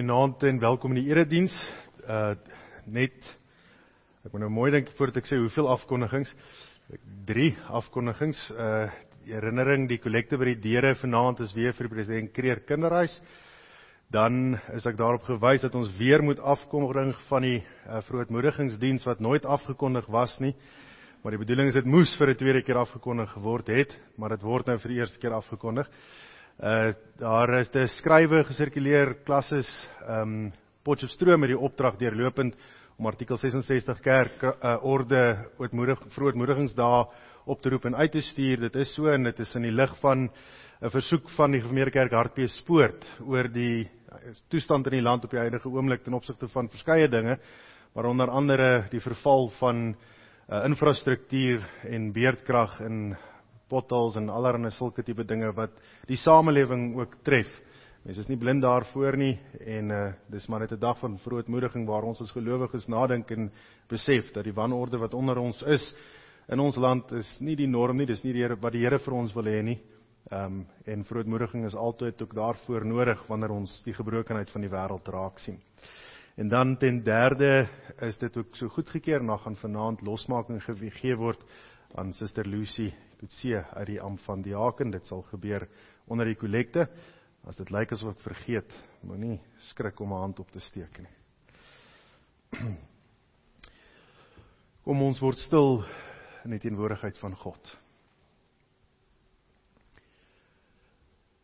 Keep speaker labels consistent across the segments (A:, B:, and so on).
A: Goeienaand en welkom in die erediens. Uh net ek moet nou mooi dink voordat ek sê hoeveel afkondigings. Drie afkondigings. Uh die herinnering die kollekte by die deure vanaand is weer vir president Kreer Kinderhuis. Dan is ek daarop gewys dat ons weer moet afkondig van die uh, vroegmoedigingsdiens wat nooit afgekondig was nie. Maar die bedoeling is dit moes vir 'n tweede keer afgekondig geword het, maar dit word nou vir die eerste keer afgekondig. Uh daar is 'n skrywe gesirkuleer klasses ehm um, Potchefstroom met die opdrag deurlopend om artikel 66 kerk uh, orde ootmoedig vroegmoedigingsdae op te roep en uit te stuur. Dit is so en dit is in die lig van 'n versoek van die Gemeente Kerk Hartbeespoort oor die uh, toestand in die land op die huidige oomblik ten opsigte van verskeie dinge, waaronder andere die verval van uh, infrastruktuur en beerdkrag in potholes en allerlei sulke tipe dinge wat die samelewing ook tref. Mense is nie blind daarvoor nie en uh dis maar net 'n dag van vrootmoediging waar ons as gelowiges nadink en besef dat die wanorde wat onder ons is in ons land is nie die norm nie, dis nie die Here wat die Here vir ons wil hê nie. Um en vrootmoediging is altyd ook daarvoor nodig wanneer ons die gebrokenheid van die wêreld raak sien. En dan ten derde is dit ook so goedgekeur na gaan vanaand losmaking gegee word aan Suster Lucy Kutse uit die am van diaken. Dit sal gebeur onder die kollekte. As dit lyk asof ek vergeet, moenie skrik om 'n hand op te steek nie. Kom ons word stil in die teenwoordigheid van God.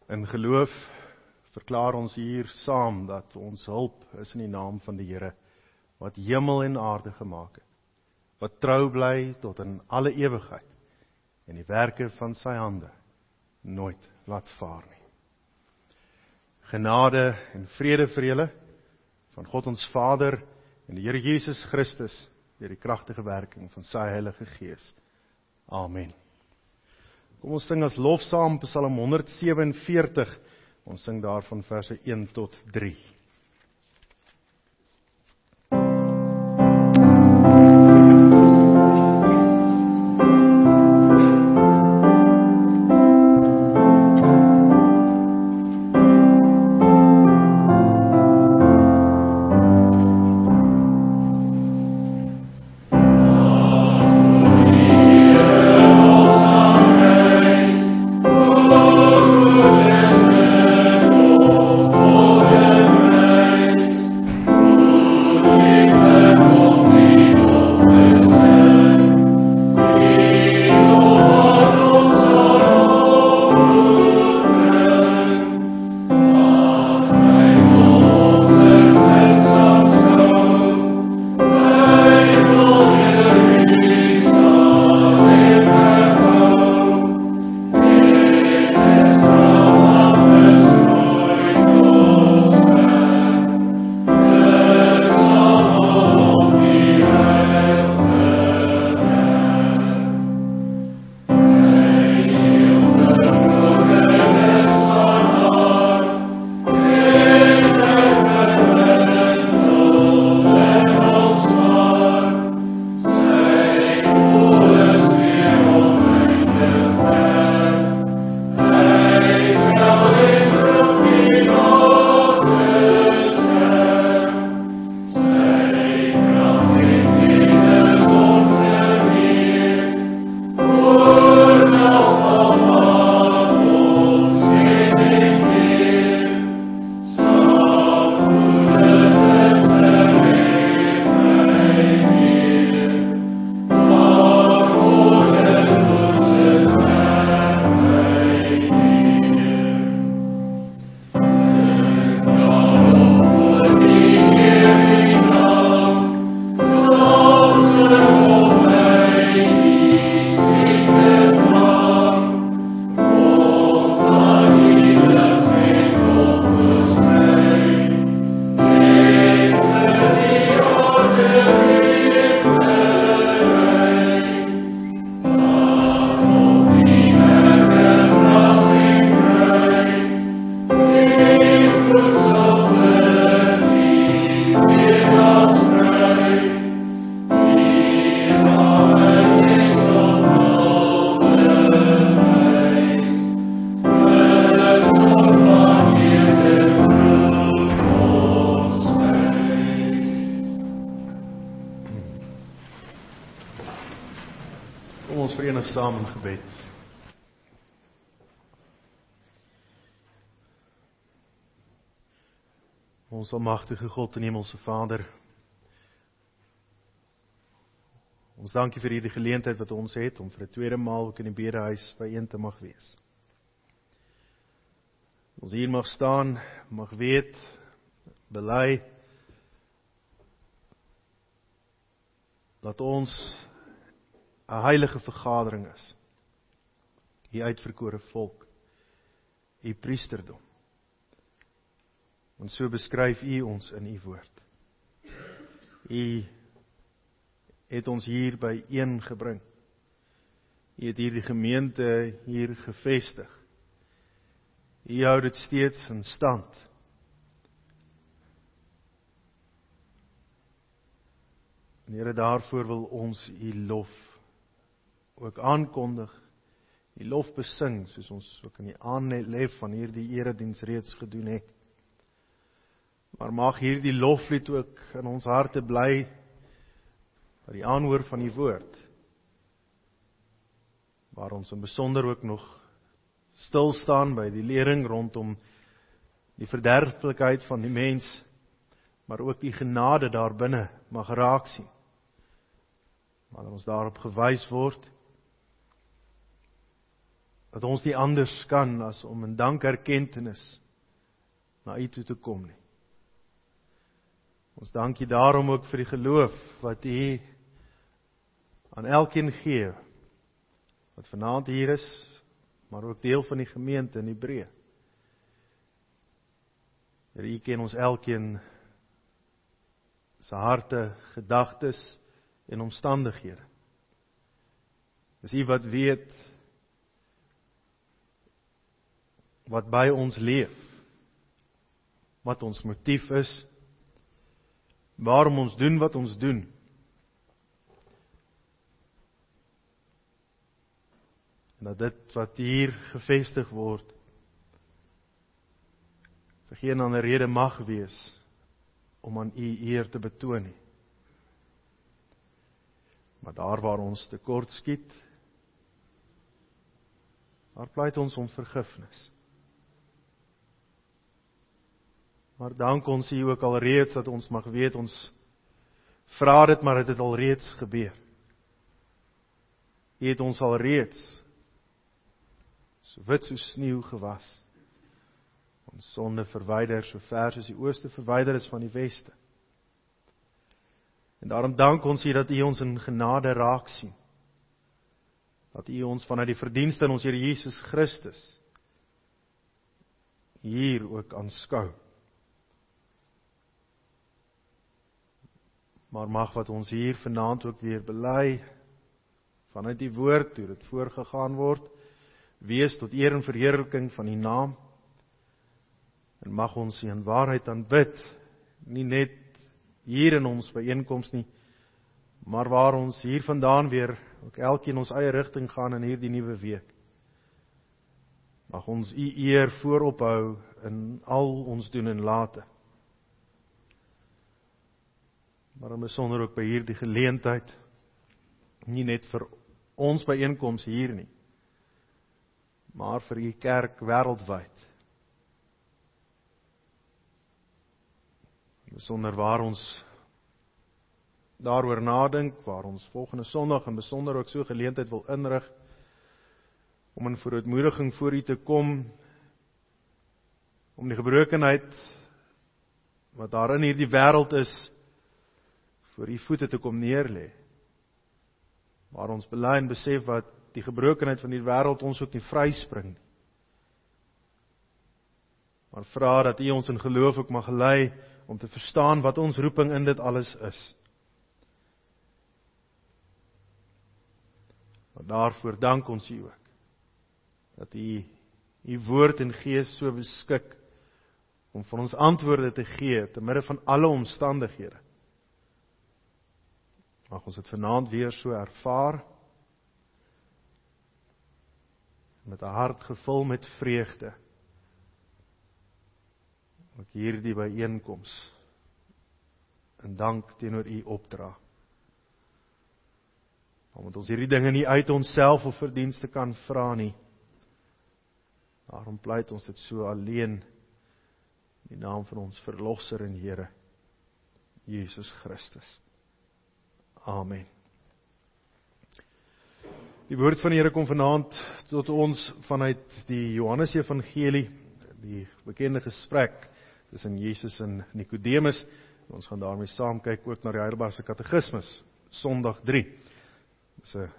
A: In geloof verklaar ons hier saam dat ons hulp is in die naam van die Here wat hemel en aarde gemaak het wat trou bly tot in alle ewigheid en die werke van sy hande nooit laat vaar nie. Genade en vrede vir julle van God ons Vader en die Here Jesus Christus deur die kragtige werking van sy Heilige Gees. Amen. Kom ons sing as lof saam Psalm 147. Ons sing daarvan verse 1 tot 3. Ons almagtige God en Hemelse Vader. Ons dankie vir hierdie geleentheid wat ons het om vir 'n tweede maal ook in die bedehuis byeen te mag wees. Ons hier mag staan, mag weet, bely dat ons 'n heilige vergadering is. U uitverkore volk, u priesterdom. En so beskryf u ons in u woord. U het ons hier by een gebring. U het hierdie gemeente hier gevestig. U hou dit steeds in stand. En Here daarvoor wil ons u lof ook aankondig. U lof besing soos ons ook in die aanlef van hierdie erediens reeds gedoen het. Maar mag hierdie loflied ook in ons harte bly by die aanhoor van u woord. Waar ons in besonder ook nog stil staan by die lering rondom die verderflikheid van die mens, maar ook die genade daarbinne mag raak sien wanneer ons daarop gewys word dat ons nie anders kan as om in dankerkentenis na U toe te kom nie. Ons dank U daarom ook vir die geloof wat U aan elkeen gee wat vanaand hier is, maar ook deel van die gemeente in Hebreë. Here, U ken ons elkeen se harte, gedagtes, en omstandighede. Dis U wat weet wat by ons leef. Wat ons motief is. Waarom ons doen wat ons doen. En dat dit wat hier gevestig word vir geen ander rede mag wees om aan U eer te betoon nie. Maar daar waar ons tekort skiet, daar pleit ons om vergifnis. Maar dank ons U ook alreeds dat ons mag weet ons vra dit maar dit het alreeds gebeur. U het ons alreeds so wit so sneeu gewas. Ons sonde verwyder so ver as die ooste verwyder is van die weste. En daarom dank ons U dat U ons in genade raak sien. Dat U ons vanuit die verdienste in ons Here Jesus Christus hier ook aanskou. Maar mag wat ons hier vanaand ook weer bely vanuit die woord toe dit voorgegaan word wees tot eer en verheerliking van U naam. En mag ons in waarheid aanbid, nie net hier in ons byeenkoms nie, maar waar ons hier vandaan weer ook elkeen ons eie rigting gaan in hierdie nuwe week. Mag ons U eer voorophou in al ons doen en late. Maar om besonder ook by hierdie geleentheid nie net vir ons byeenkoms hier nie, maar vir U kerk wêreldwyd. besonder waar ons daaroor nadink, waar ons volgende Sondag en besonder ook so geleentheid wil inrig om in verootmoediging voor U te kom om die gebrokenheid wat daar in hierdie wêreld is voor U voete te kom neerlê. Waar ons bely en besef wat die gebrokenheid van hierdie wêreld ons ook nie vryspring nie. Maar vra dat U ons in geloof ook mag lei om te verstaan wat ons roeping in dit alles is. Maar daarvoor dank ons U ook dat U U woord en gees so beskik om vir ons antwoorde te gee te midde van alle omstandighede. Mag ons dit vanaand weer so ervaar met 'n hart gevul met vreugde ook hierdie byeenkoms in dank teenoor u opdra. Omdat ons hierdie dinge nie uit onsself of verdienste kan vra nie. Daarom pleit ons dit so alleen in die naam van ons verlosser en Here Jesus Christus. Amen. Die woord van die Here kom vanaand tot ons vanuit die Johannes Evangelie, die bekende gesprek tussen Jesus en Nikodemus. Ons gaan daarmee saam kyk ook na die Heidelbergse Katekismes, Sondag 3. Dis 'n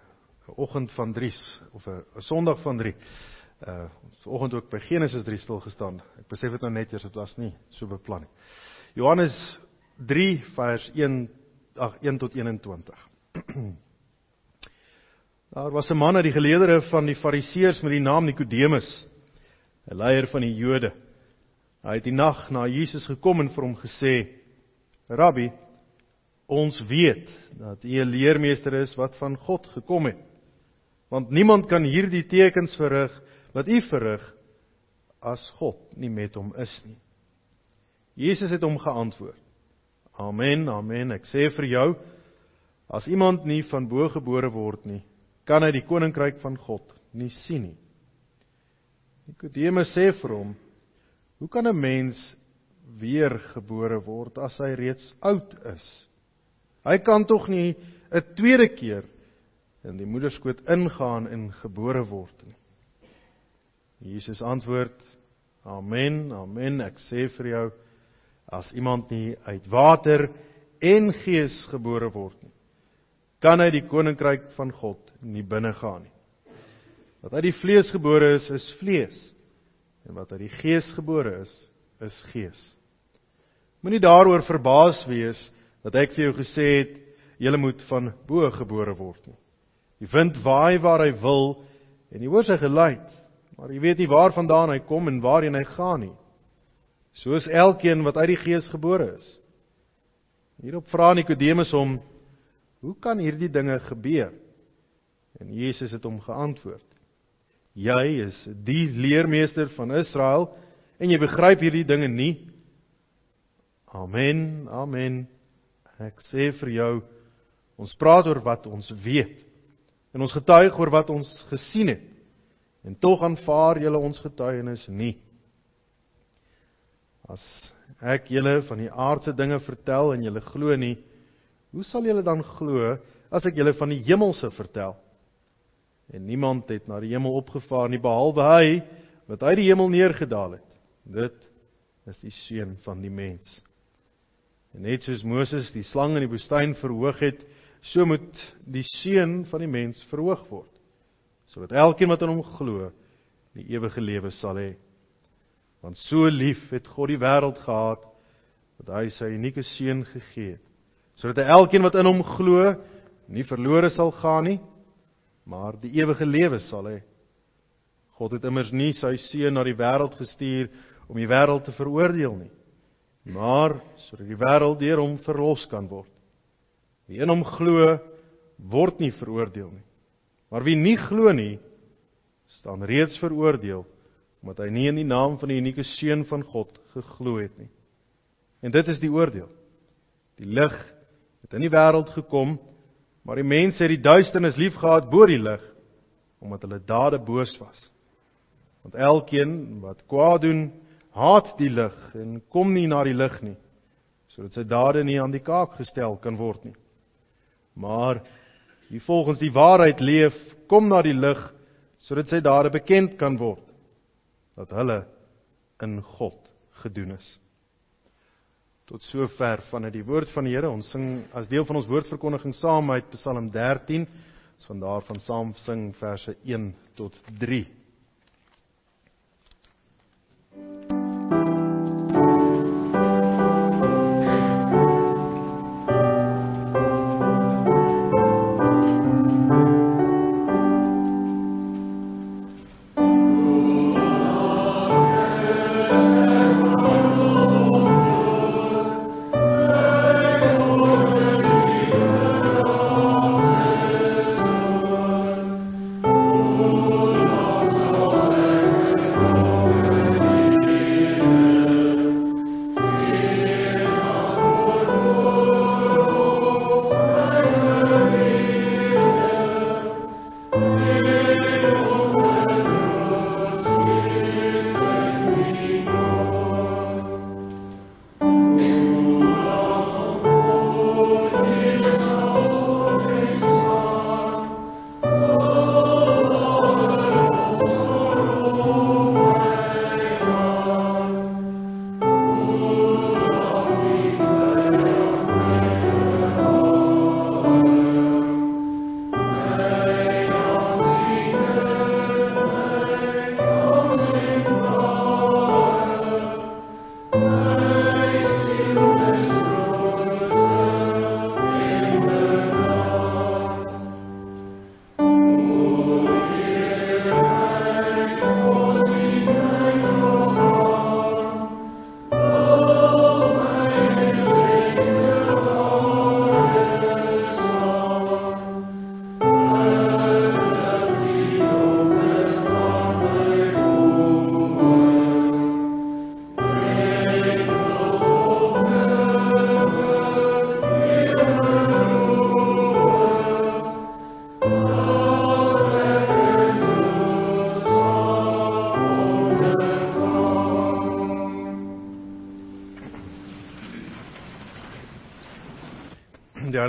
A: oggend van 3 of 'n Sondag van 3. Uh ons vanoggend ook by Genesis 3 stil gestaan. Ek besef dit nou net eers dit was nie so beplan nie. Johannes 3 vers 1 ag 1 tot 21. Daar was 'n man uit die geleerdere van die Fariseërs met die naam Nikodemus, 'n leier van die Jode. Hy het die nag na Jesus gekom en vir hom gesê: "Rabbi, ons weet dat U 'n leermeester is wat van God gekom het. Want niemand kan hierdie tekens verrig wat U verrig as God nie met hom is nie." Jesus het hom geantwoord: "Amen, amen, ek sê vir jou, as iemand nie van bo gebore word nie, kan hy die koninkryk van God nie sien nie." Nikodemus sê vir hom: Hoe kan 'n mens weergebore word as hy reeds oud is? Hy kan tog nie 'n tweede keer in die moederskoot ingaan en gebore word nie. Jesus antwoord: Amen, amen, ek sê vir jou, as iemand nie uit water en gees gebore word nie, kan hy die koninkryk van God nie binnegaan nie. Wat uit die vlees gebore is, is vlees en wat uit die Gees gebore is, is gees. Moenie daaroor verbaas wees dat ek vir jou gesê het jy moet van bo gebore word nie. Die wind waai waar hy wil en jy hoor sy geluid, maar jy weet nie waarvandaan hy kom en waarheen hy gaan nie. Soos elkeen wat uit die Gees gebore is. Hierop vra Nikodemus hom: "Hoe kan hierdie dinge gebeur?" En Jesus het hom geantwoord: Jy is die leermeester van Israel en jy begryp hierdie dinge nie. Amen. Amen. Ek sê vir jou ons praat oor wat ons weet en ons getuig oor wat ons gesien het. En tog aanvaar julle ons getuienis nie. As ek julle van die aardse dinge vertel en julle glo nie, hoe sal julle dan glo as ek julle van die hemelse vertel? En niemand het na die hemel opgevaar nie behalwe hy wat uit die hemel neergedaal het. Dit is die seun van die mens. En net soos Moses die slang in die woestyn verhoog het, so moet die seun van die mens verhoog word, sodat elkeen wat aan hom glo, die ewige lewe sal hê. Want so lief het God die wêreld gehad dat hy sy unieke seun gegee het, sodat elkeen wat in hom glo, nie verlore sal gaan nie, maar die ewige lewe sal hê. God het immers nie sy seun na die wêreld gestuur om die wêreld te veroordeel nie, maar sodat die wêreld deur hom verlos kan word. Wie in hom glo, word nie veroordeel nie. Maar wie nie glo nie, staan reeds veroordeel omdat hy nie in die naam van die unieke seun van God geglo het nie. En dit is die oordeel. Die lig het in die wêreld gekom, Maar die mense het die duisternis liefgehad bo die lig omdat hulle dade boos was. Want elkeen wat kwaad doen, haat die lig en kom nie na die lig nie sodat sy dade nie aan die kaak gestel kan word nie. Maar wie volgens die waarheid leef, kom na die lig sodat sy dade bekend kan word dat hulle in God gedoen is. Tot sover vanuit die woord van die Here. Ons sing as deel van ons woordverkondiging saam uit Psalm 13. Ons van daarvan saam sing verse 1 tot 3.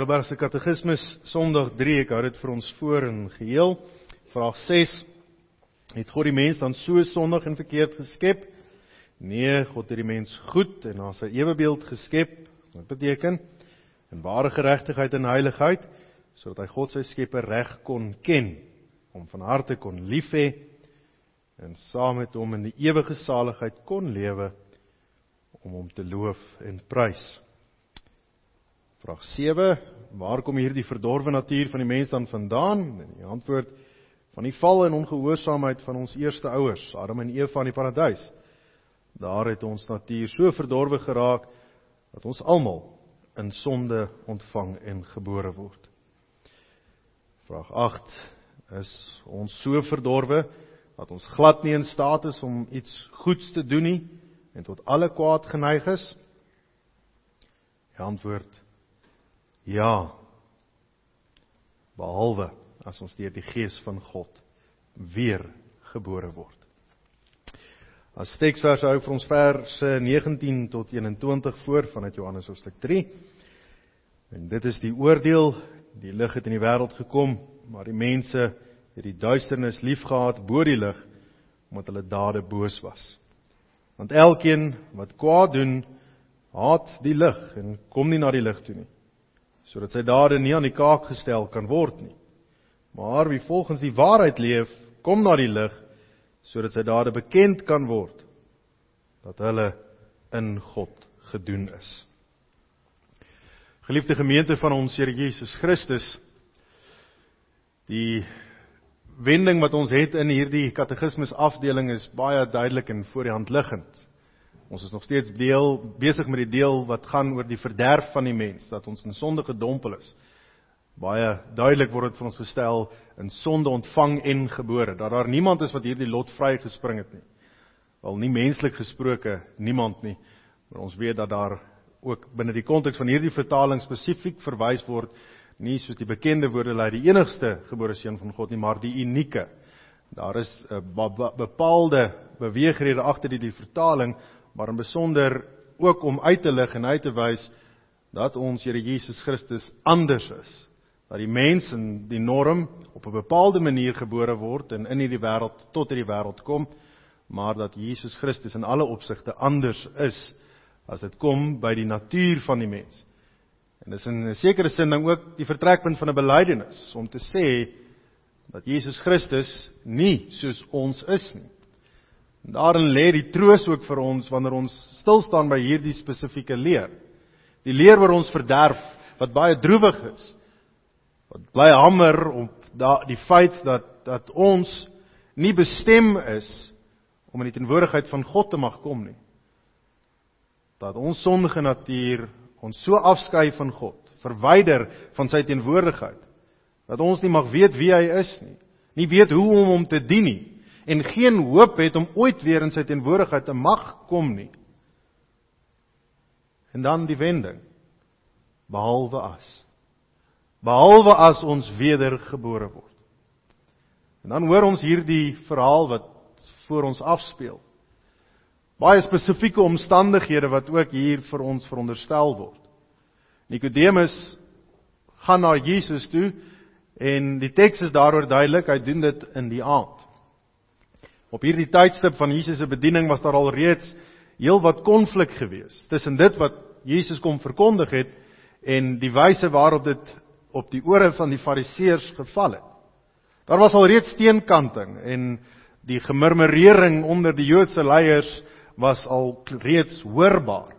A: Die Heidelbergse Katekismus Sondag 3. Ek hou dit vir ons voor in geheel. Vraag 6. Het God die mens dan so sondig en verkeerd geskep? Nee, God het die mens goed en na sy ewebeeld geskep. Wat beteken? In ware geregtigheid en heiligheid, sodat hy God sy Skepper reg kon ken, hom van harte kon lief hê en saam met hom in die ewige saligheid kon lewe om hom te loof en prys. Vraag 7: Waar kom hierdie verdorwe natuur van die mens dan vandaan? En die antwoord van die val en ongehoorsaamheid van ons eerste ouers, Adam en Eva in die paradys. Daar het ons natuur so verdorwe geraak dat ons almal in sonde ontvang en gebore word. Vraag 8: Is ons so verdorwe dat ons glad nie in staat is om iets goeds te doen nie en tot alle kwaad geneig is? Die antwoord Ja. Behalwe as ons deur die gees van God weer gebore word. As teksverse hou vir ons verse 19 tot 21 voor vanuit Johannes hoofstuk 3. En dit is die oordeel, die lig het in die wêreld gekom, maar die mense het die duisternis liefgehad bo die lig omdat hulle dade boos was. Want elkeen wat kwaad doen, haat die lig en kom nie na die lig toe nie sodat sy dade nie aan die kaak gestel kan word nie. Maar wie volgens die waarheid leef, kom na die lig sodat sy dade bekend kan word dat hulle in God gedoen is. Geliefde gemeente van ons Here Jesus Christus, die wending wat ons het in hierdie katekismus afdeling is baie duidelik en voor die hand liggend. Ons is nog steeds deel besig met die deel wat gaan oor die verderf van die mens, dat ons in sonde gedompel is. Baie duidelik word dit vir ons gestel in sonde ontvang en gebore, dat daar niemand is wat hierdie lot vry gespring het nie. Al nie menslik gesproke niemand nie, maar ons weet dat daar ook binne die konteks van hierdie vertaling spesifiek verwys word nie soos die bekende woorde lei die enigste gebore seun van God nie, maar die unieke. Daar is 'n bepaalde beweegrede agter die, die vertaling maar in besonder ook om uit te lig en uit te wys dat ons Here Jesus Christus anders is. Dat die mens in die norm op 'n bepaalde manier gebore word en in hierdie wêreld tot hierdie wêreld kom, maar dat Jesus Christus in alle opsigte anders is as dit kom by die natuur van die mens. En dis in 'n sekere sin dan ook die vertrekpunt van 'n belydenis om te sê dat Jesus Christus nie soos ons is nie. Daarin lê die troos ook vir ons wanneer ons stil staan by hierdie spesifieke leer. Die leer oor ons verderf wat baie droewig is. Wat bly hamer op die feit dat dat ons nie bestem is om in die teenwoordigheid van God te mag kom nie. Dat ons sondige natuur ons so afskei van God, verwyder van sy teenwoordigheid dat ons nie mag weet wie hy is nie, nie weet hoe om hom te dien nie en geen hoop het om ooit weer in sy teenwoordigheid te mag kom nie. En dan die wending. Behalwe as behalwe as ons wedergebore word. En dan hoor ons hierdie verhaal wat voor ons afspeel. Baie spesifieke omstandighede wat ook hier vir ons veronderstel word. Nikodemus gaan na Jesus toe en die teks is daaroor duidelik, hy doen dit in die aand. Op hierdie tydstip van Jesus se bediening was daar al reeds heelwat konflik gewees tussen dit wat Jesus kom verkondig het en die wyse waarop dit op die ore van die Fariseërs geval het. Daar was al reeds teenkanting en die gemurmurering onder die Joodse leiers was al reeds hoorbaar.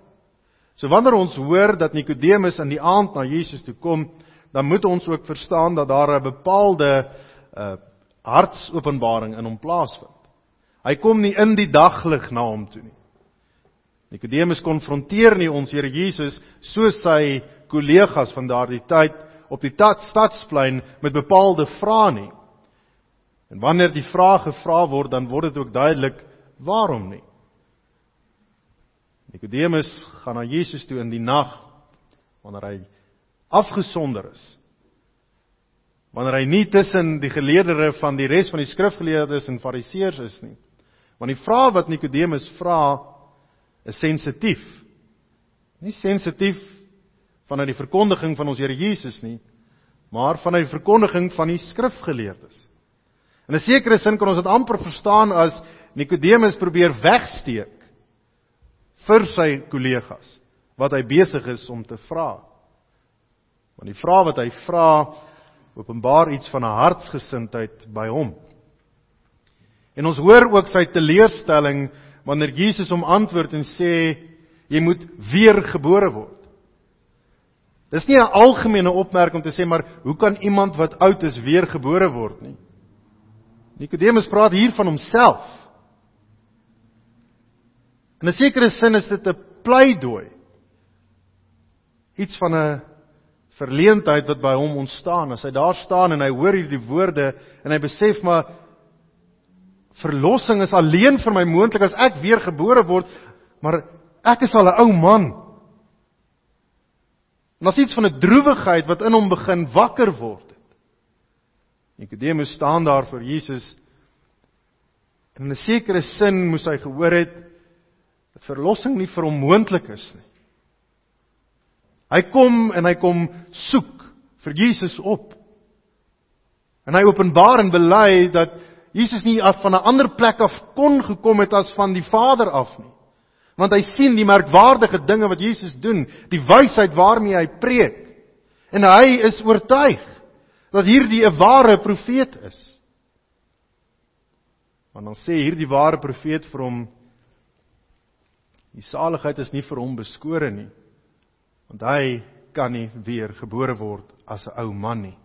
A: So wanneer ons hoor dat Nikodemus in die aand na Jesus toe kom, dan moet ons ook verstaan dat daar 'n bepaalde uh hartsopenbaring in hom plaasvind. Hy kom nie in die daglig na hom toe nie. Nikodemus konfronteer nie ons Here Jesus soos sy kollegas van daardie tyd op die stadsplein met bepaalde vrae nie. En wanneer die vrae gevra word, dan word dit ook duidelik waarom nie. Nikodemus gaan na Jesus toe in die nag wanneer hy afgesonder is. Wanneer hy nie tussen die geleerdere van die res van die skrifgeleerdes en fariseërs is nie. Want die vraag wat Nikodemus vra is sensitief. Nie sensitief vanuit die verkondiging van ons Here Jesus nie, maar vanuit die verkondiging van die skrifgeleerdes. In 'n sekere sin kan ons dit amper verstaan as Nikodemus probeer wegsteek vir sy kollegas wat hy besig is om te vra. Want die vraag wat hy vra openbaar iets van 'n hartsgesindheid by hom. En ons hoor ook sy teleurstelling wanneer Jesus hom antwoord en sê jy moet weer gebore word. Dis nie 'n algemene opmerking om te sê maar hoe kan iemand wat oud is weer gebore word nie? Nikodemus praat hier van homself. In 'n sekere sin is dit 'n pleidooi. Iets van 'n verleentheid wat by hom ontstaan as hy daar staan en hy hoor hierdie woorde en hy besef maar verlossing is alleen vir my moontlik as ek weer gebore word, maar ek is al 'n ou man. En as iets van 'n droewigheid wat in hom begin wakker word. Nikodemus staan daar voor Jesus. En in 'n sekere sin moes hy gehoor het dat verlossing nie vir hom moontlik is nie. Hy kom en hy kom soek vir Jesus op. En hy openbaar en bely dat Jesus nie af van 'n ander plek af kon gekom het as van die Vader af nie. Want hy sien die merkwaardige dinge wat Jesus doen, die wysheid waarmee hy preek. En hy is oortuig dat hierdie 'n ware profeet is. Want dan sê hierdie ware profeet vir hom die saligheid is nie vir hom beskore nie. Want hy kan nie weer gebore word as 'n ou man nie.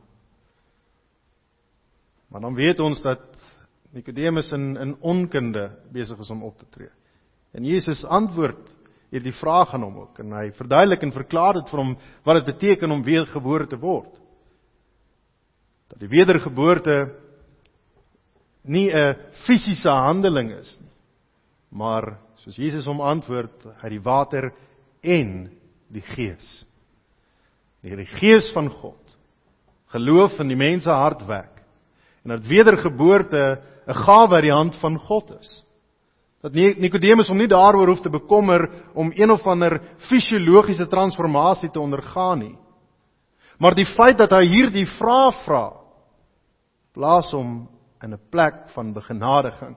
A: Maar dan weet ons dat Nikodemus in in onkunde besig is om op te tree. En Jesus antwoord hierdie vraag aan hom ook en hy verduidelik en verklaar dit vir hom wat dit beteken om weer gebore te word dat die wedergeboorte nie 'n fisiese handeling is nie, maar soos Jesus hom antwoord, uit die water en die Gees. Deur die Gees van God geloof in die mens se hart werk en dat wedergeboorte 'n gawe uit die hand van God is. Dat Nikodemus hom nie daaroor hoef te bekommer om een of ander fisiologiese transformasie te ondergaan nie. Maar die feit dat hy hierdie vraag vra, plaas hom in 'n plek van begenadiging.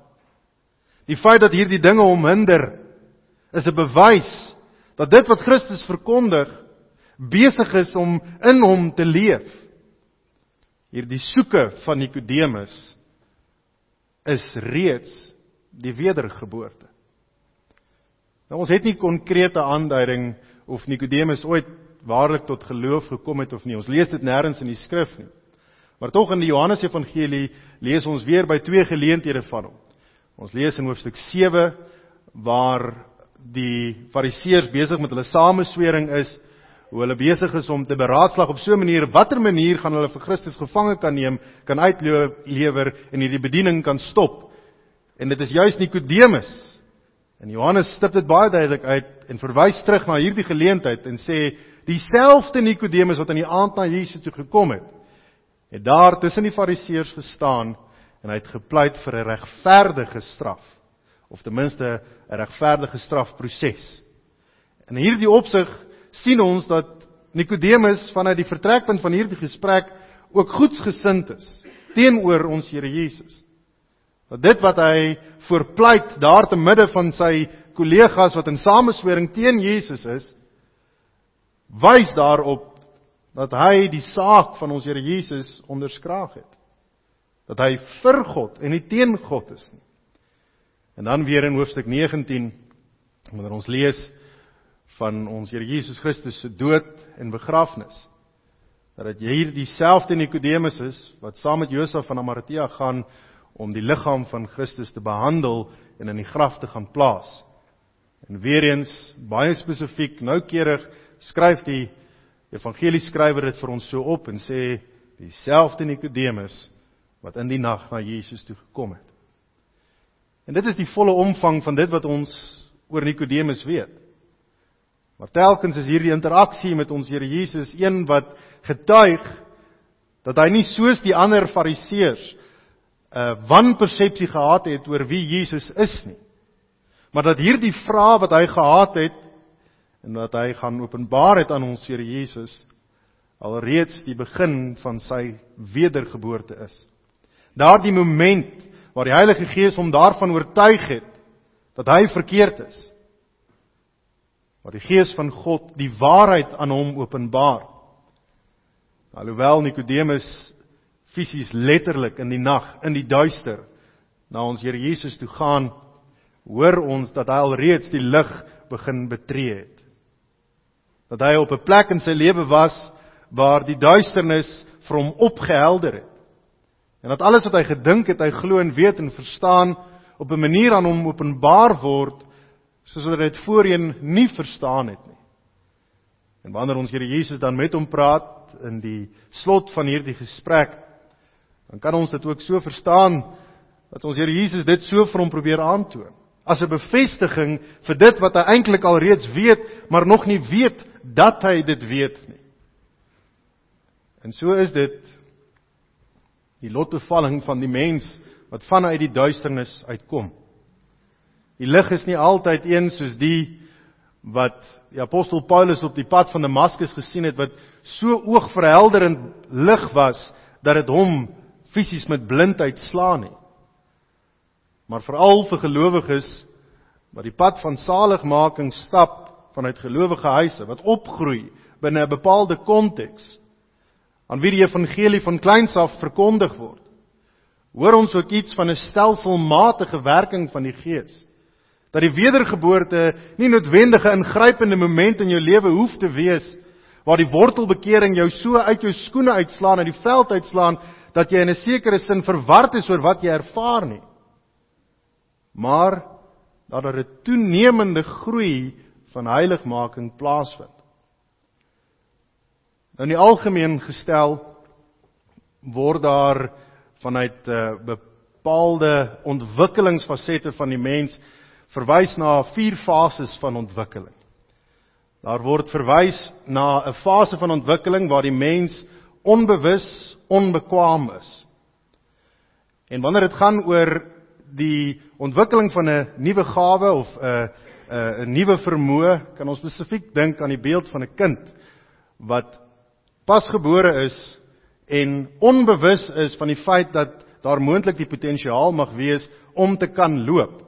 A: Die feit dat hierdie dinge hom hinder, is 'n bewys dat dit wat Christus verkondig besig is om in hom te leef. Hierdie soeke van Nikodemus is reeds die wedergeboorte. Nou ons het nie konkrete aanduiding of Nikodemus ooit waarlik tot geloof gekom het of nie. Ons lees dit nêrens in die skrif nie. Maar tog in die Johannes Evangelie lees ons weer by twee geleenthede van hom. Ons lees in hoofstuk 7 waar die Fariseërs besig met hulle sameswering is, hoe hulle besig is om te beraadslag op so 'n manier watter manier gaan hulle vir Christus gevange kan neem, kan uitlewer en hierdie bediening kan stop. En dit is juis Nikodemus. En Johannes stip dit baie duidelik uit en verwys terug na hierdie geleentheid en sê dieselfde Nikodemus wat aan die aand na Jesus toe gekom het, het daar tussen die Fariseërs gestaan en hy het gepleit vir 'n regverdige straf of ten minste 'n regverdige strafproses. In hierdie opsig sien ons dat Nikodemus vanuit die vertrekpunt van hierdie gesprek ook goedsgesind is teenoor ons Here Jesus. Dat dit wat hy voorpleit daar te midde van sy kollegas wat in sameswering teen Jesus is, wys daarop dat hy die saak van ons Here Jesus onderskraag het. Dat hy vir God en nie teen God is nie. En dan weer in hoofstuk 19 wanneer ons lees van ons Here Jesus Christus se dood en begrafnis dat dit hier dieselfde Nikodemus is wat saam met Josef van Arimatea gaan om die liggaam van Christus te behandel en in die graf te gaan plaas. En weer eens baie spesifiek noukeurig skryf die evangelieskrywer dit vir ons so op en sê dieselfde Nikodemus wat in die nag na Jesus toe gekom het. En dit is die volle omvang van dit wat ons oor Nikodemus weet. Maar telkens is hierdie interaksie met ons Here Jesus een wat getuig dat hy nie soos die ander fariseërs 'n uh, wanpersepsie gehad het oor wie Jesus is nie. Maar dat hierdie vraag wat hy gehad het en dat hy gaan openbaar het aan ons Here Jesus alreeds die begin van sy wedergeboorte is. Daardie moment waar die Heilige Gees hom daarvan oortuig het dat hy verkeerd is. Waar die Gees van God die waarheid aan hom openbaar. Alhoewel Nikodemus fisies letterlik in die nag, in die duister na ons Here Jesus toe gaan, hoor ons dat hy alreeds die lig begin betree het. Dat hy op 'n plek in sy lewe was waar die duisternis vir hom opgehelder het. En dat alles wat hy gedink het, hy glo en weet en verstaan op 'n manier aan hom openbaar word soos hy dit voorheen nie verstaan het nie. En wanneer ons Here Jesus dan met hom praat in die slot van hierdie gesprek, dan kan ons dit ook so verstaan dat ons Here Jesus dit so vir hom probeer aantoon as 'n bevestiging vir dit wat hy eintlik al reeds weet, maar nog nie weet dat hy dit weet nie. En so is dit die lotbevalling van die mens wat vanuit die duisternis uitkom. Die lig is nie altyd een soos die wat die apostel Paulus op die pad van Damaskus gesien het wat so oogverhelderend lig was dat dit hom fisies met blindheid slaan nie maar veral vir gelowiges wat die pad van saligmaking stap vanuit gelowige huise wat opgroei binne 'n bepaalde konteks aan wie die evangelie van kleins af verkondig word. Hoor ons ook iets van 'n stelselmatige werking van die Gees. Dat die wedergeboorte nie noodwendig 'n ingrypende moment in jou lewe hoef te wees waar die wortelbekering jou so uit jou skoene uitslaan en die veld uitslaan dat jy in 'n sekere sin verward is oor wat jy ervaar nie maar dat daar 'n toenemende groei van heiligmaking plaasvind. Nou in die algemeen gestel word daar vanuit 'n uh, bepaalde ontwikkelingsfasette van die mens verwys na vier fases van ontwikkeling. Daar word verwys na 'n fase van ontwikkeling waar die mens onbewus onbekwaam is. En wanneer dit gaan oor die ontwikkeling van 'n nuwe gawe of 'n 'n nuwe vermoë, kan ons spesifiek dink aan die beeld van 'n kind wat pasgebore is en onbewus is van die feit dat daar moontlik die potensiaal mag wees om te kan loop.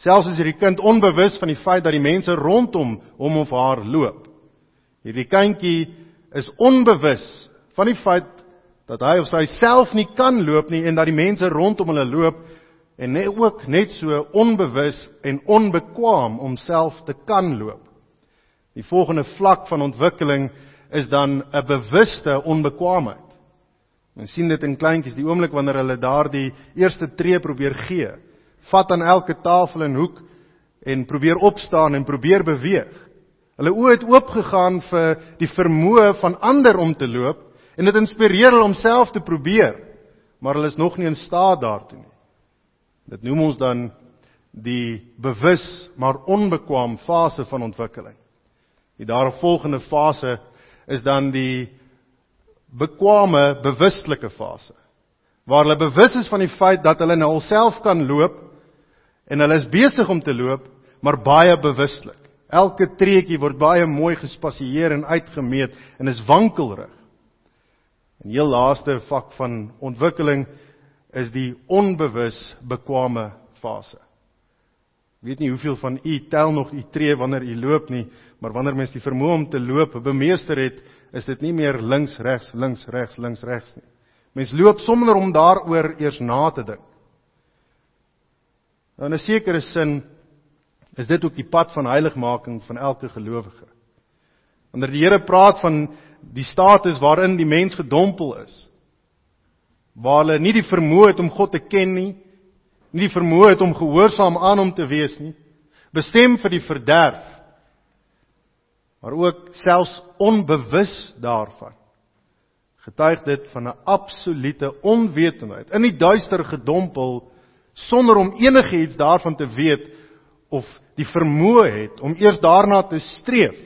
A: Selfs as hierdie kind onbewus van die feit dat die mense rondom hom of haar loop. Hierdie kindjie is onbewus van die feit dat hy of sy self nie kan loop nie en dat die mense rondom hulle loop en net ook net so onbewus en onbekwaam om self te kan loop. Die volgende vlak van ontwikkeling is dan 'n bewuste onbekwaamheid. Ons sien dit in kleintjies die oomblik wanneer hulle daardie eerste tree probeer gee. Vat aan elke tafel en hoek en probeer opstaan en probeer beweeg. Hulle oë het oopgegaan vir die vermoë van ander om te loop en dit inspireer hulle om self te probeer, maar hulle is nog nie in staat daartoe nie. Dit noem ons dan die bewus maar onbekwaam fase van ontwikkeling. Die daaropvolgende fase is dan die bekwame bewustelike fase waar hulle bewus is van die feit dat hulle nou alself kan loop en hulle is besig om te loop maar baie bewustelik. Elke treetjie word baie mooi gespasieer en uitgemeet en is wankelrig. En heel laaste vak van ontwikkeling is die onbewus bekwame fase. Ek weet nie hoeveel van u tel nog u tree wanneer u loop nie, maar wanneer mens die vermoë om te loop bemeester het, is dit nie meer links regs links regs links regs nie. Mens loop sonder om daaroor eers na te dink. Nou in 'n sekere sin is dit ook die pad van heiligmaking van elke gelowige. Wanneer die Here praat van die status waarin die mens gedompel is, waar hulle nie die vermoë het om God te ken nie, nie die vermoë het om gehoorsaam aan hom te wees nie, bestem vir die verderf, maar ook selfs onbewus daarvan. Getuig dit van 'n absolute onwetendheid, in die duister gedompel sonder om enigiets daarvan te weet of die vermoë het om eers daarna te streef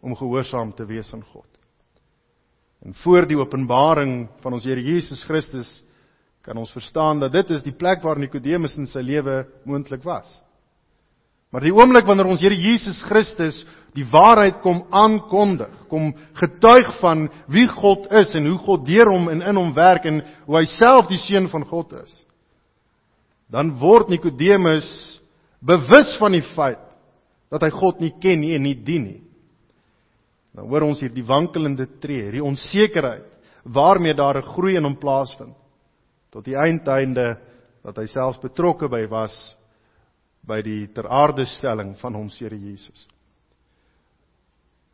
A: om gehoorsaam te wees aan God. En voor die openbaring van ons Here Jesus Christus kan ons verstaan dat dit is die plek waar Nikodemus in sy lewe moontlik was. Maar die oomblik wanneer ons Here Jesus Christus die waarheid kom aankondig, kom getuig van wie God is en hoe God deur hom en in hom werk en hoe hy self die seun van God is, dan word Nikodemus bewus van die feit dat hy God nie ken nie en nie dien nie. Dan hoor ons hier die wankelende tree, die onsekerheid waarmee daar 'n groei in hom plaasvind tot die eindeinde dat hy selfs betrokke by was by die teraardestelling van hom Here Jesus.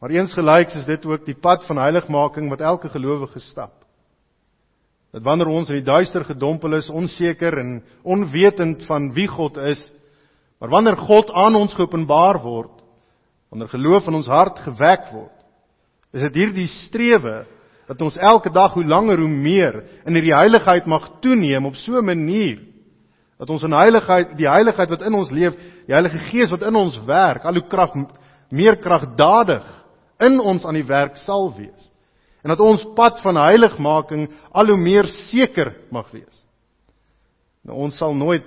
A: Maar eens gelyks is dit ook die pad van heiligmaking wat elke gelowige stap. Dat wanneer ons in die duister gedompel is, onseker en onwetend van wie God is, maar wanneer God aan ons geopenbaar word, wanneer geloof in ons hart gewek word, is dit hierdie strewe dat ons elke dag hoe langer hoe meer in hierdie heiligheid mag toeneem op so 'n manier dat ons in heiligheid, die heiligheid wat in ons leef, die Heilige Gees wat in ons werk, al hoe krag meer kragdadig in ons aan die werk sal wees. En dat ons pad van heiligmaking al hoe meer seker mag wees. Nou ons sal nooit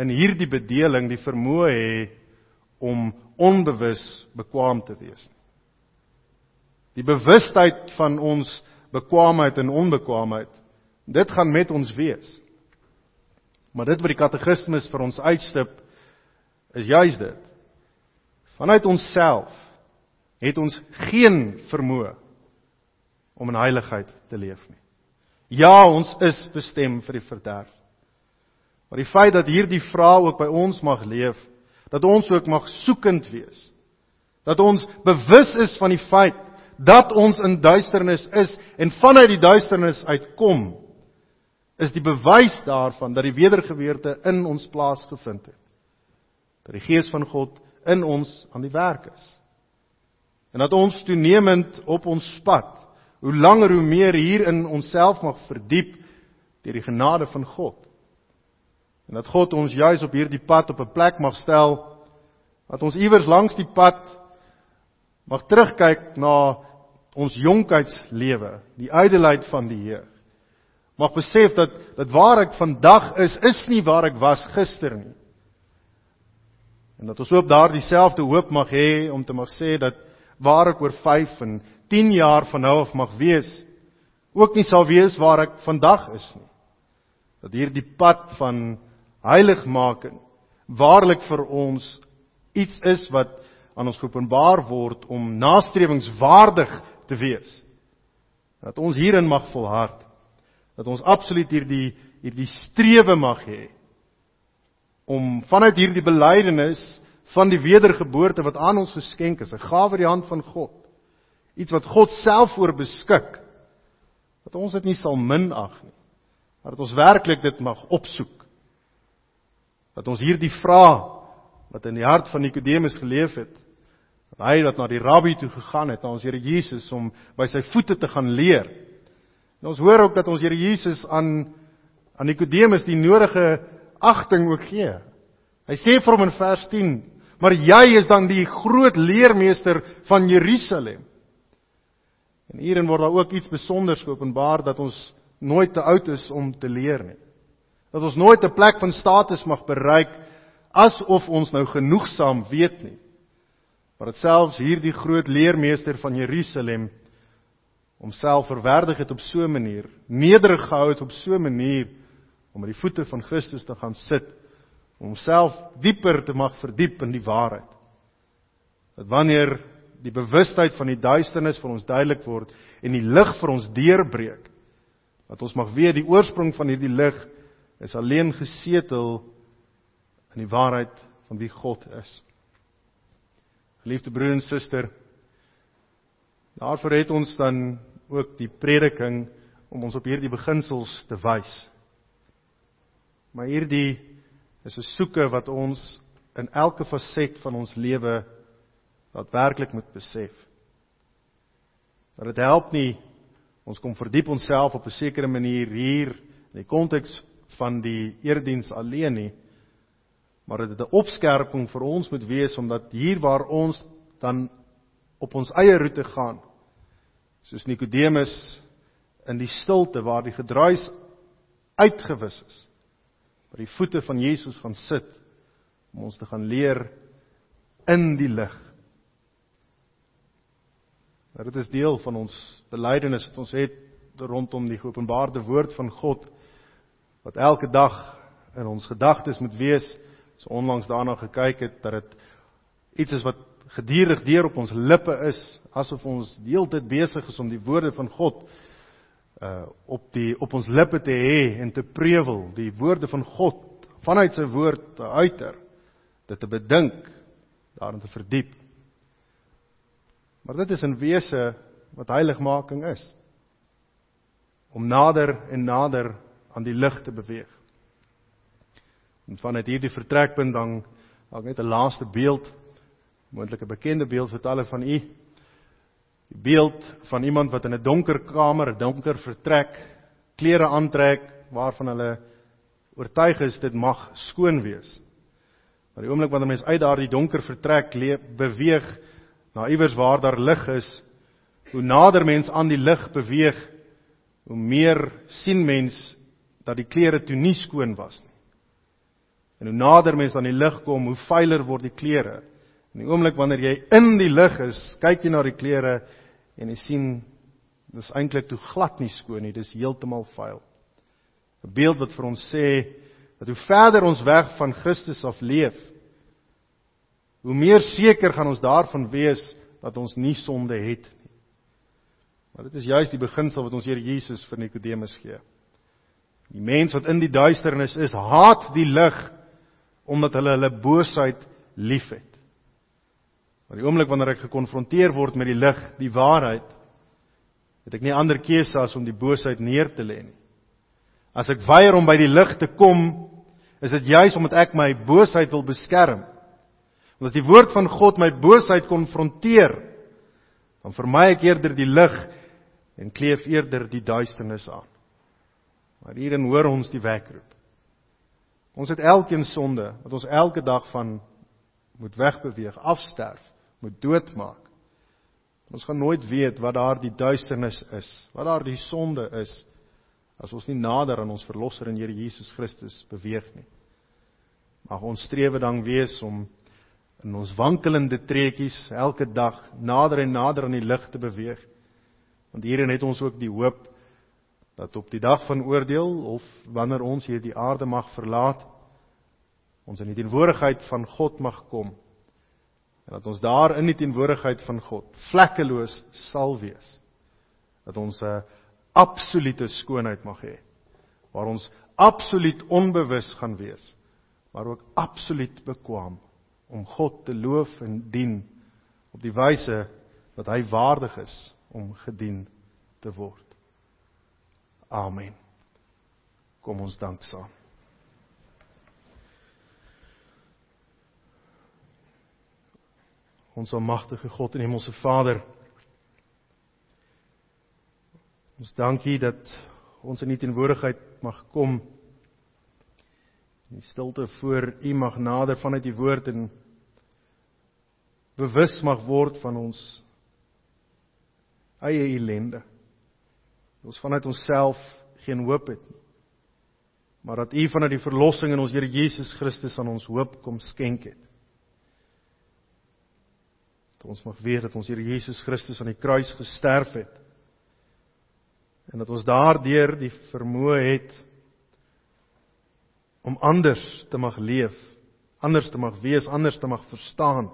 A: in hierdie bedeling die vermoë hê om onbewus bekwam te wees nie. Die bewustheid van ons bekwaamheid en onbekwaamheid, dit gaan met ons wees. Maar dit wat die katekismes vir ons uitstip is juis dit. Vanuit onsself het ons geen vermoë om in heiligheid te leef nie. Ja, ons is bestem vir die verderf. Maar die feit dat hierdie vrou ook by ons mag leef, dat ons ook mag soekend wees, dat ons bewus is van die feit dat ons in duisternis is en vanuit die duisternis uitkom, is die bewys daarvan dat die wedergeboorte in ons plaasgevind het. Dat die gees van God in ons aan die werk is en dat ons toenemend op ons pad hoe langer hoe meer hier in onsself mag verdiep deur die genade van God. En dat God ons juis op hierdie pad op 'n plek mag stel dat ons iewers langs die pad mag terugkyk na ons jonkheidslewe, die ydelheid van die Heer. Mag besef dat dat waar ek vandag is, is nie waar ek was gister nie. En dat ons ook daardie selfde hoop mag hê om te mag sê dat waar ek oor 5 en 10 jaar van nou af mag wees, ook nie sal wees waar ek vandag is nie. Dat hierdie pad van heiligmaking waarlik vir ons iets is wat aan ons geopenbaar word om nastrewingswaardig te wees. Dat ons hierin mag volhard. Dat ons absoluut hierdie hierdie strewe mag hê om vanuit hierdie belydenis van die wedergeboorte wat aan ons geskenk is, 'n gawe uit die hand van God. Iets wat God self voor beskik. Dat ons dit nie sal minag nie, maar dat ons werklik dit mag opsoek. Dat ons hierdie vraag wat in die hart van Nikodemus geleef het, dat hy dat na die rabbi toe gegaan het, na ons Here Jesus om by sy voete te gaan leer. En ons hoor ook dat ons Here Jesus aan aan Nikodemus die nodige agting ook gee. Hy sê vir hom in vers maar jy is dan die groot leermeester van Jerusalem. En hierin word daar ook iets spesiaals geopenbaar dat ons nooit te oud is om te leer nie. Dat ons nooit 'n plek van status mag bereik asof ons nou genoegsaam weet nie. Maar dit selfs hierdie groot leermeester van Jerusalem homself verwerdig het op so 'n manier, nederig gehou het op so 'n manier om aan die voete van Christus te gaan sit om homself dieper te mag verdiep in die waarheid. Dat wanneer die bewustheid van die duisternis vir ons duidelik word en die lig vir ons deurbreek, dat ons mag weet die oorsprong van hierdie lig is alleen gesetel in die waarheid van wie God is. Geliefde broer en suster, daarvoor het ons dan ook die prediking om ons op hierdie beginsels te wys. Maar hierdie is 'n soeke wat ons in elke faset van ons lewe daadwerklik moet besef. Dat dit help nie ons kom verdiep onsself op 'n sekere manier hier in die konteks van die erediens alleen nie, maar dat dit 'n opskerping vir ons moet wees omdat hier waar ons dan op ons eie roete gaan, soos Nikodemus in die stilte waar die gedruis uitgewis is by die voete van Jesus gaan sit om ons te gaan leer in die lig. Maar dit is deel van ons belydenis wat ons het rondom die geopenbaarde woord van God wat elke dag in ons gedagtes moet wees. So onlangs daarna gekyk het dat dit iets is wat gedurig deur op ons lippe is asof ons deeltyd besig is om die woorde van God uh op die op ons lippe te hê en te prewel die woorde van God vanuit sy woord te uiter dit te bedink daarin te verdiep maar dit is in wese wat heiligmaking is om nader en nader aan die lig te beweeg en vanuit hierdie vertrekpunt dan ek net 'n laaste beeld moontlik 'n bekende beeld vertel ek van u die beeld van iemand wat in 'n donker kamer, 'n donker vertrek, klere aantrek waarvan hulle oortuig is dit mag skoon wees. Maar die oomblik wanneer mens uit daardie donker vertrek leef, beweeg na iewers waar daar lig is, hoe nader mens aan die lig beweeg, hoe meer sien mens dat die klere toe nie skoon was nie. En hoe nader mens aan die lig kom, hoe vuiler word die klere. In die oomblik wanneer jy in die lig is, kyk jy na die klere en jy sien dis eintlik toe glad nie skoon nie, dis heeltemal vuil. 'n Beeld wat vir ons sê dat hoe verder ons weg van Christus af leef, hoe meer seker gaan ons daarvan wees dat ons nie sonde het nie. Maar dit is juist die beginsel wat ons Here Jesus vir Nikodemus gee. Die mens wat in die duisternis is, haat die lig omdat hulle hulle boosheid liefhet. Maar die oomblik wanneer ek gekonfronteer word met die lig, die waarheid, het ek nie ander keuse as om die boosheid neer te lê nie. As ek weier om by die lig te kom, is dit juis omdat ek my boosheid wil beskerm. Want as die woord van God my boosheid konfronteer, dan vermy ek eerder die lig en kleef eerder die duisternis aan. Maar hierin hoor ons die wekroep. Ons het elkeen sonde wat ons elke dag van moet wegbeweeg, afsterf moet doodmaak. Ons gaan nooit weet wat daar die duisternis is, wat daar die sonde is as ons nie nader aan ons verlosser en Here Jesus Christus beweeg nie. Mag ons strewe dan wees om in ons wankelende treetjies elke dag nader en nader aan die lig te beweeg. Want hierin het ons ook die hoop dat op die dag van oordeel of wanneer ons hierdie aarde mag verlaat, ons in die teenwoordigheid van God mag kom en dat ons daar in die teenwoordigheid van God vlekkeloos sal wees. Dat ons 'n absolute skoonheid mag hê waar ons absoluut onbewus gaan wees, maar ook absoluut bekwam om God te loof en dien op die wyse wat hy waardig is om gedien te word. Amen. Kom ons dank saam. ons almagtige God en hemelse Vader. Ons dankie dat ons in U teenwoordigheid mag kom. In die stilte voor U mag nader vanuit U woord en bewus mag word van ons eie ellende. Ons vanuit onsself geen hoop het nie. Maar dat U vanuit die verlossing in ons Here Jesus Christus aan ons hoop kom skenk het. Dat ons mag weet dat ons Here Jesus Christus aan die kruis gesterf het. En dat ons daardeur die vermoë het om anders te mag leef, anders te mag wees, anders te mag verstaan.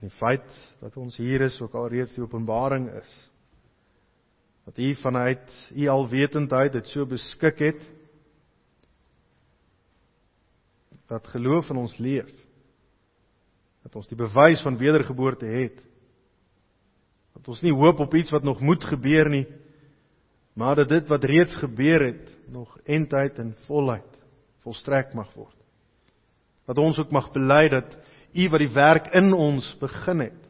A: Die feit dat ons hier is ook al reeds die openbaring is dat U vanuit U alwetendheid dit so beskik het dat geloof in ons leef dat ons die bewys van wedergeboorte het. Dat ons nie hoop op iets wat nog moet gebeur nie, maar dat dit wat reeds gebeur het nog eintyd en volheid volstrek mag word. Dat ons ook mag bely dat U wat die werk in ons begin het,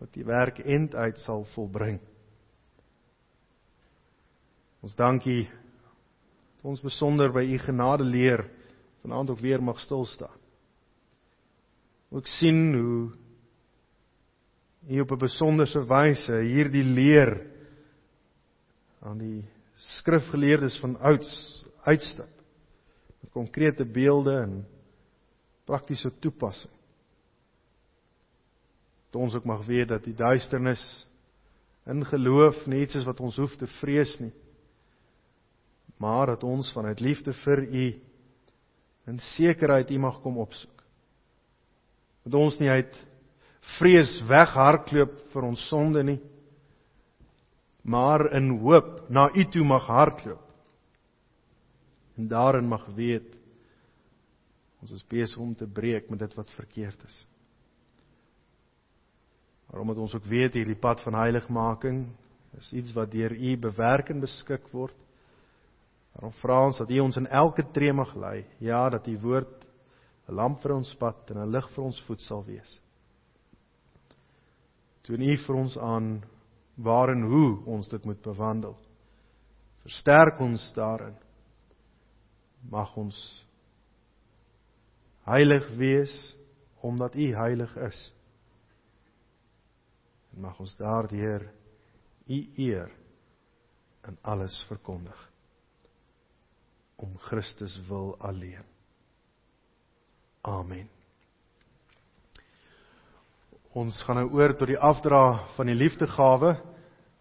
A: wat die werk eintyd sal volbring. Ons dankie ons besonder by U genade leer vanaand ook weer mag stil staan ook sien hoe hy op 'n besonderse wyse hierdie leer aan die skrifgeleerdes van ouds uitstap met konkrete beelde en praktiese toepassing. Dat ons ook mag weet dat die duisternis in geloof nie iets is wat ons hoef te vrees nie. Maar dat ons vanuit liefde vir U in sekerheid U mag kom opsoek. Dat ons nie uit vrees weghardloop vir ons sonde nie, maar in hoop na U toe mag hardloop. En daarin mag weet ons is besig om te breek met dit wat verkeerd is. Maar omdat ons ook weet hierdie pad van heiligmaking is iets wat deur U bewerk en beskik word. Daarom vra ons dat U ons in elke tree mag lei. Ja, dat U woord 'n lamp vir ons pad en 'n lig vir ons voet sal wees. Toon U vir ons aan waar en hoe ons dit moet bewandel. Versterk ons daarin. Mag ons heilig wees omdat U heilig is. En mag ons daardeur U eer in alles verkondig om Christus wil alleen. Amen. Ons gaan nou oor tot die afdra van die liefdegawe.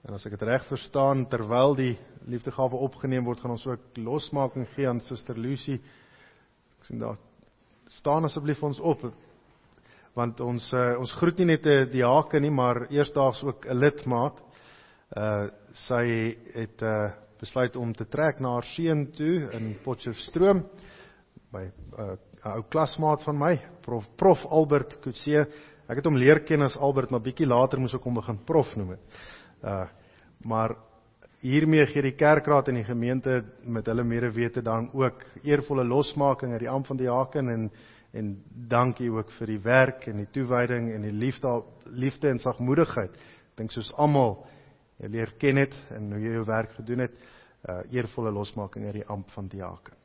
A: En as ek dit reg verstaan, terwyl die liefdegawe opgeneem word, gaan ons ook losmaking gee aan Suster Lucy. Ek sien daar staan asseblief ons op want ons uh, ons groet nie net 'n diaken nie, maar eersdaags ook 'n lidmaat. Uh sy het uh besluit om te trek na haar seun toe in Potchefstroom by 'n uh, ou klasmaat van my, Prof Prof Albert Kutse. Ek het hom leer ken as Albert, maar bietjie later moes ek hom begin prof noem het. Uh maar hiermee gee die kerkraad en die gemeente met hulle medewete dan ook eervolle losmaking uit die amp van diaken en en dankie ook vir die werk en die toewyding en die liefde liefde en sagmoedigheid. Ek dink soos almal jy leer ken het en hoe jy jou werk gedoen het, uh eervolle losmaking uit die amp van diaken.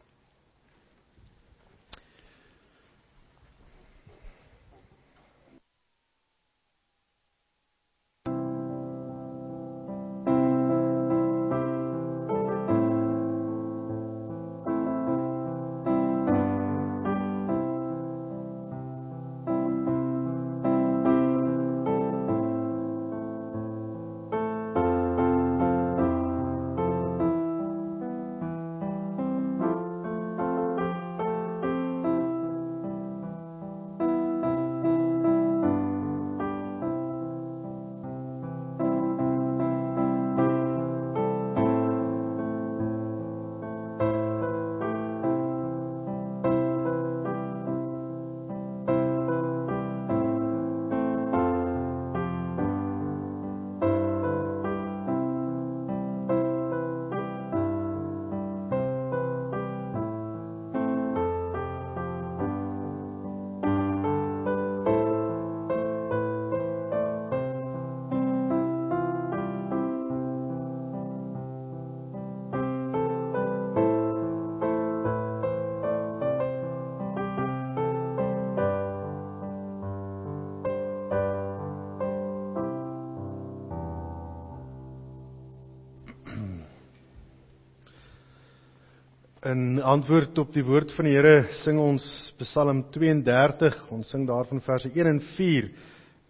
A: Antwoord op die woord van die Here sing ons Psalm 32. Ons sing daarvan verse 1 en 4.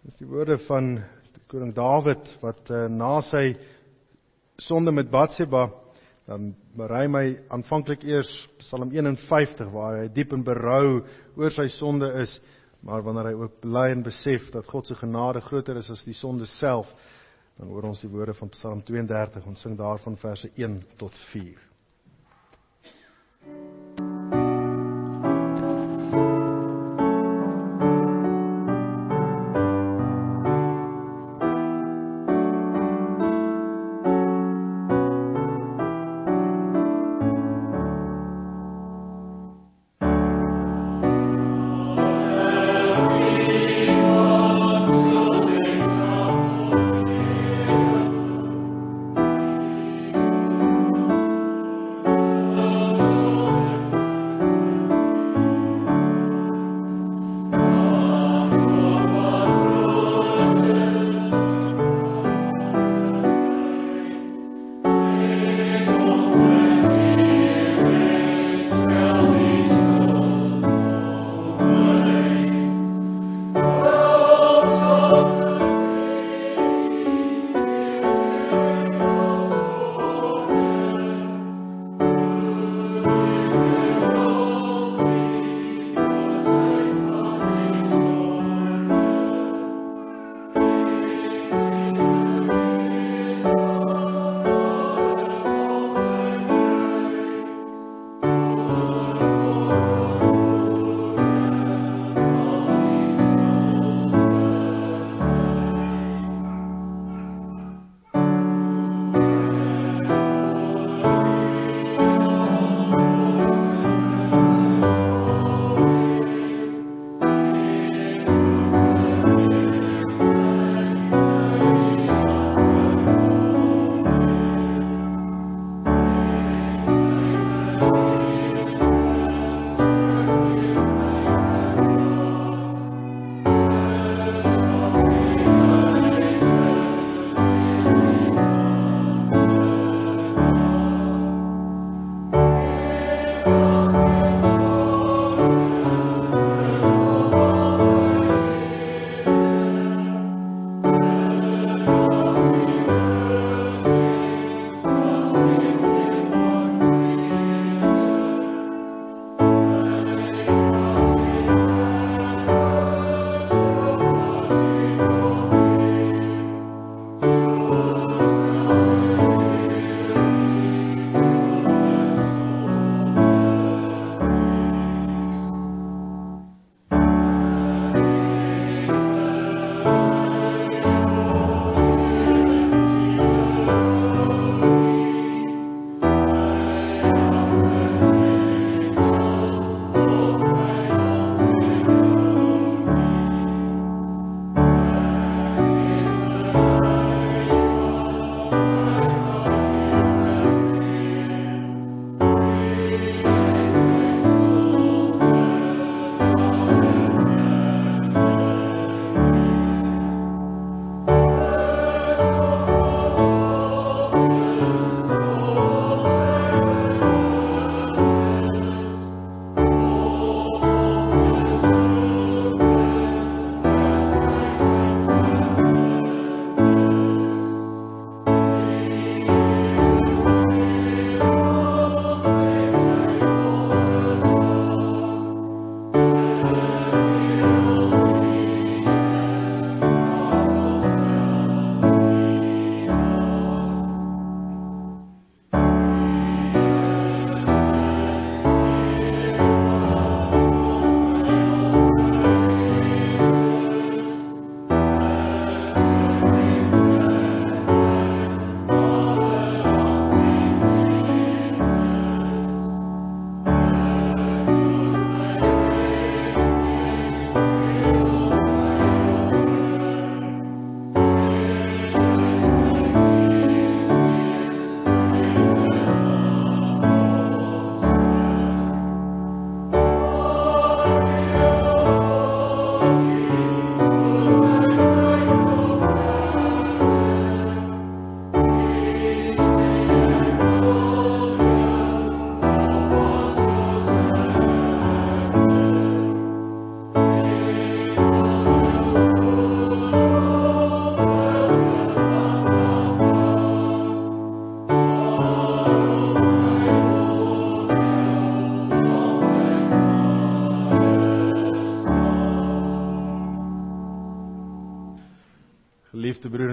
A: Dis die woorde van koning Dawid wat uh, na sy sonde met Batseba dan berei my aanvanklik eers Psalm 51 waar hy diep in berou oor sy sonde is, maar wanneer hy ook bly en besef dat God se genade groter is as die sonde self, dan hoor ons die woorde van Psalm 32. Ons sing daarvan verse 1 tot 4.
B: Amen.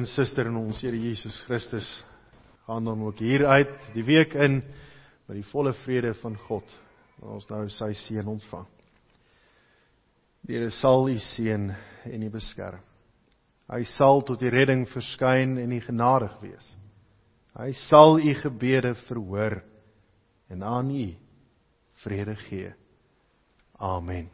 A: En suster in ons Here Jesus Christus, gaan dan ook hier uit die week in met die volle vrede van God. Ons nou sy seën ontvang. Die Here sal u seën en u beskerm. Hy sal tot die redding verskyn en u genadig wees. Hy sal u gebede verhoor en aan u vrede gee. Amen.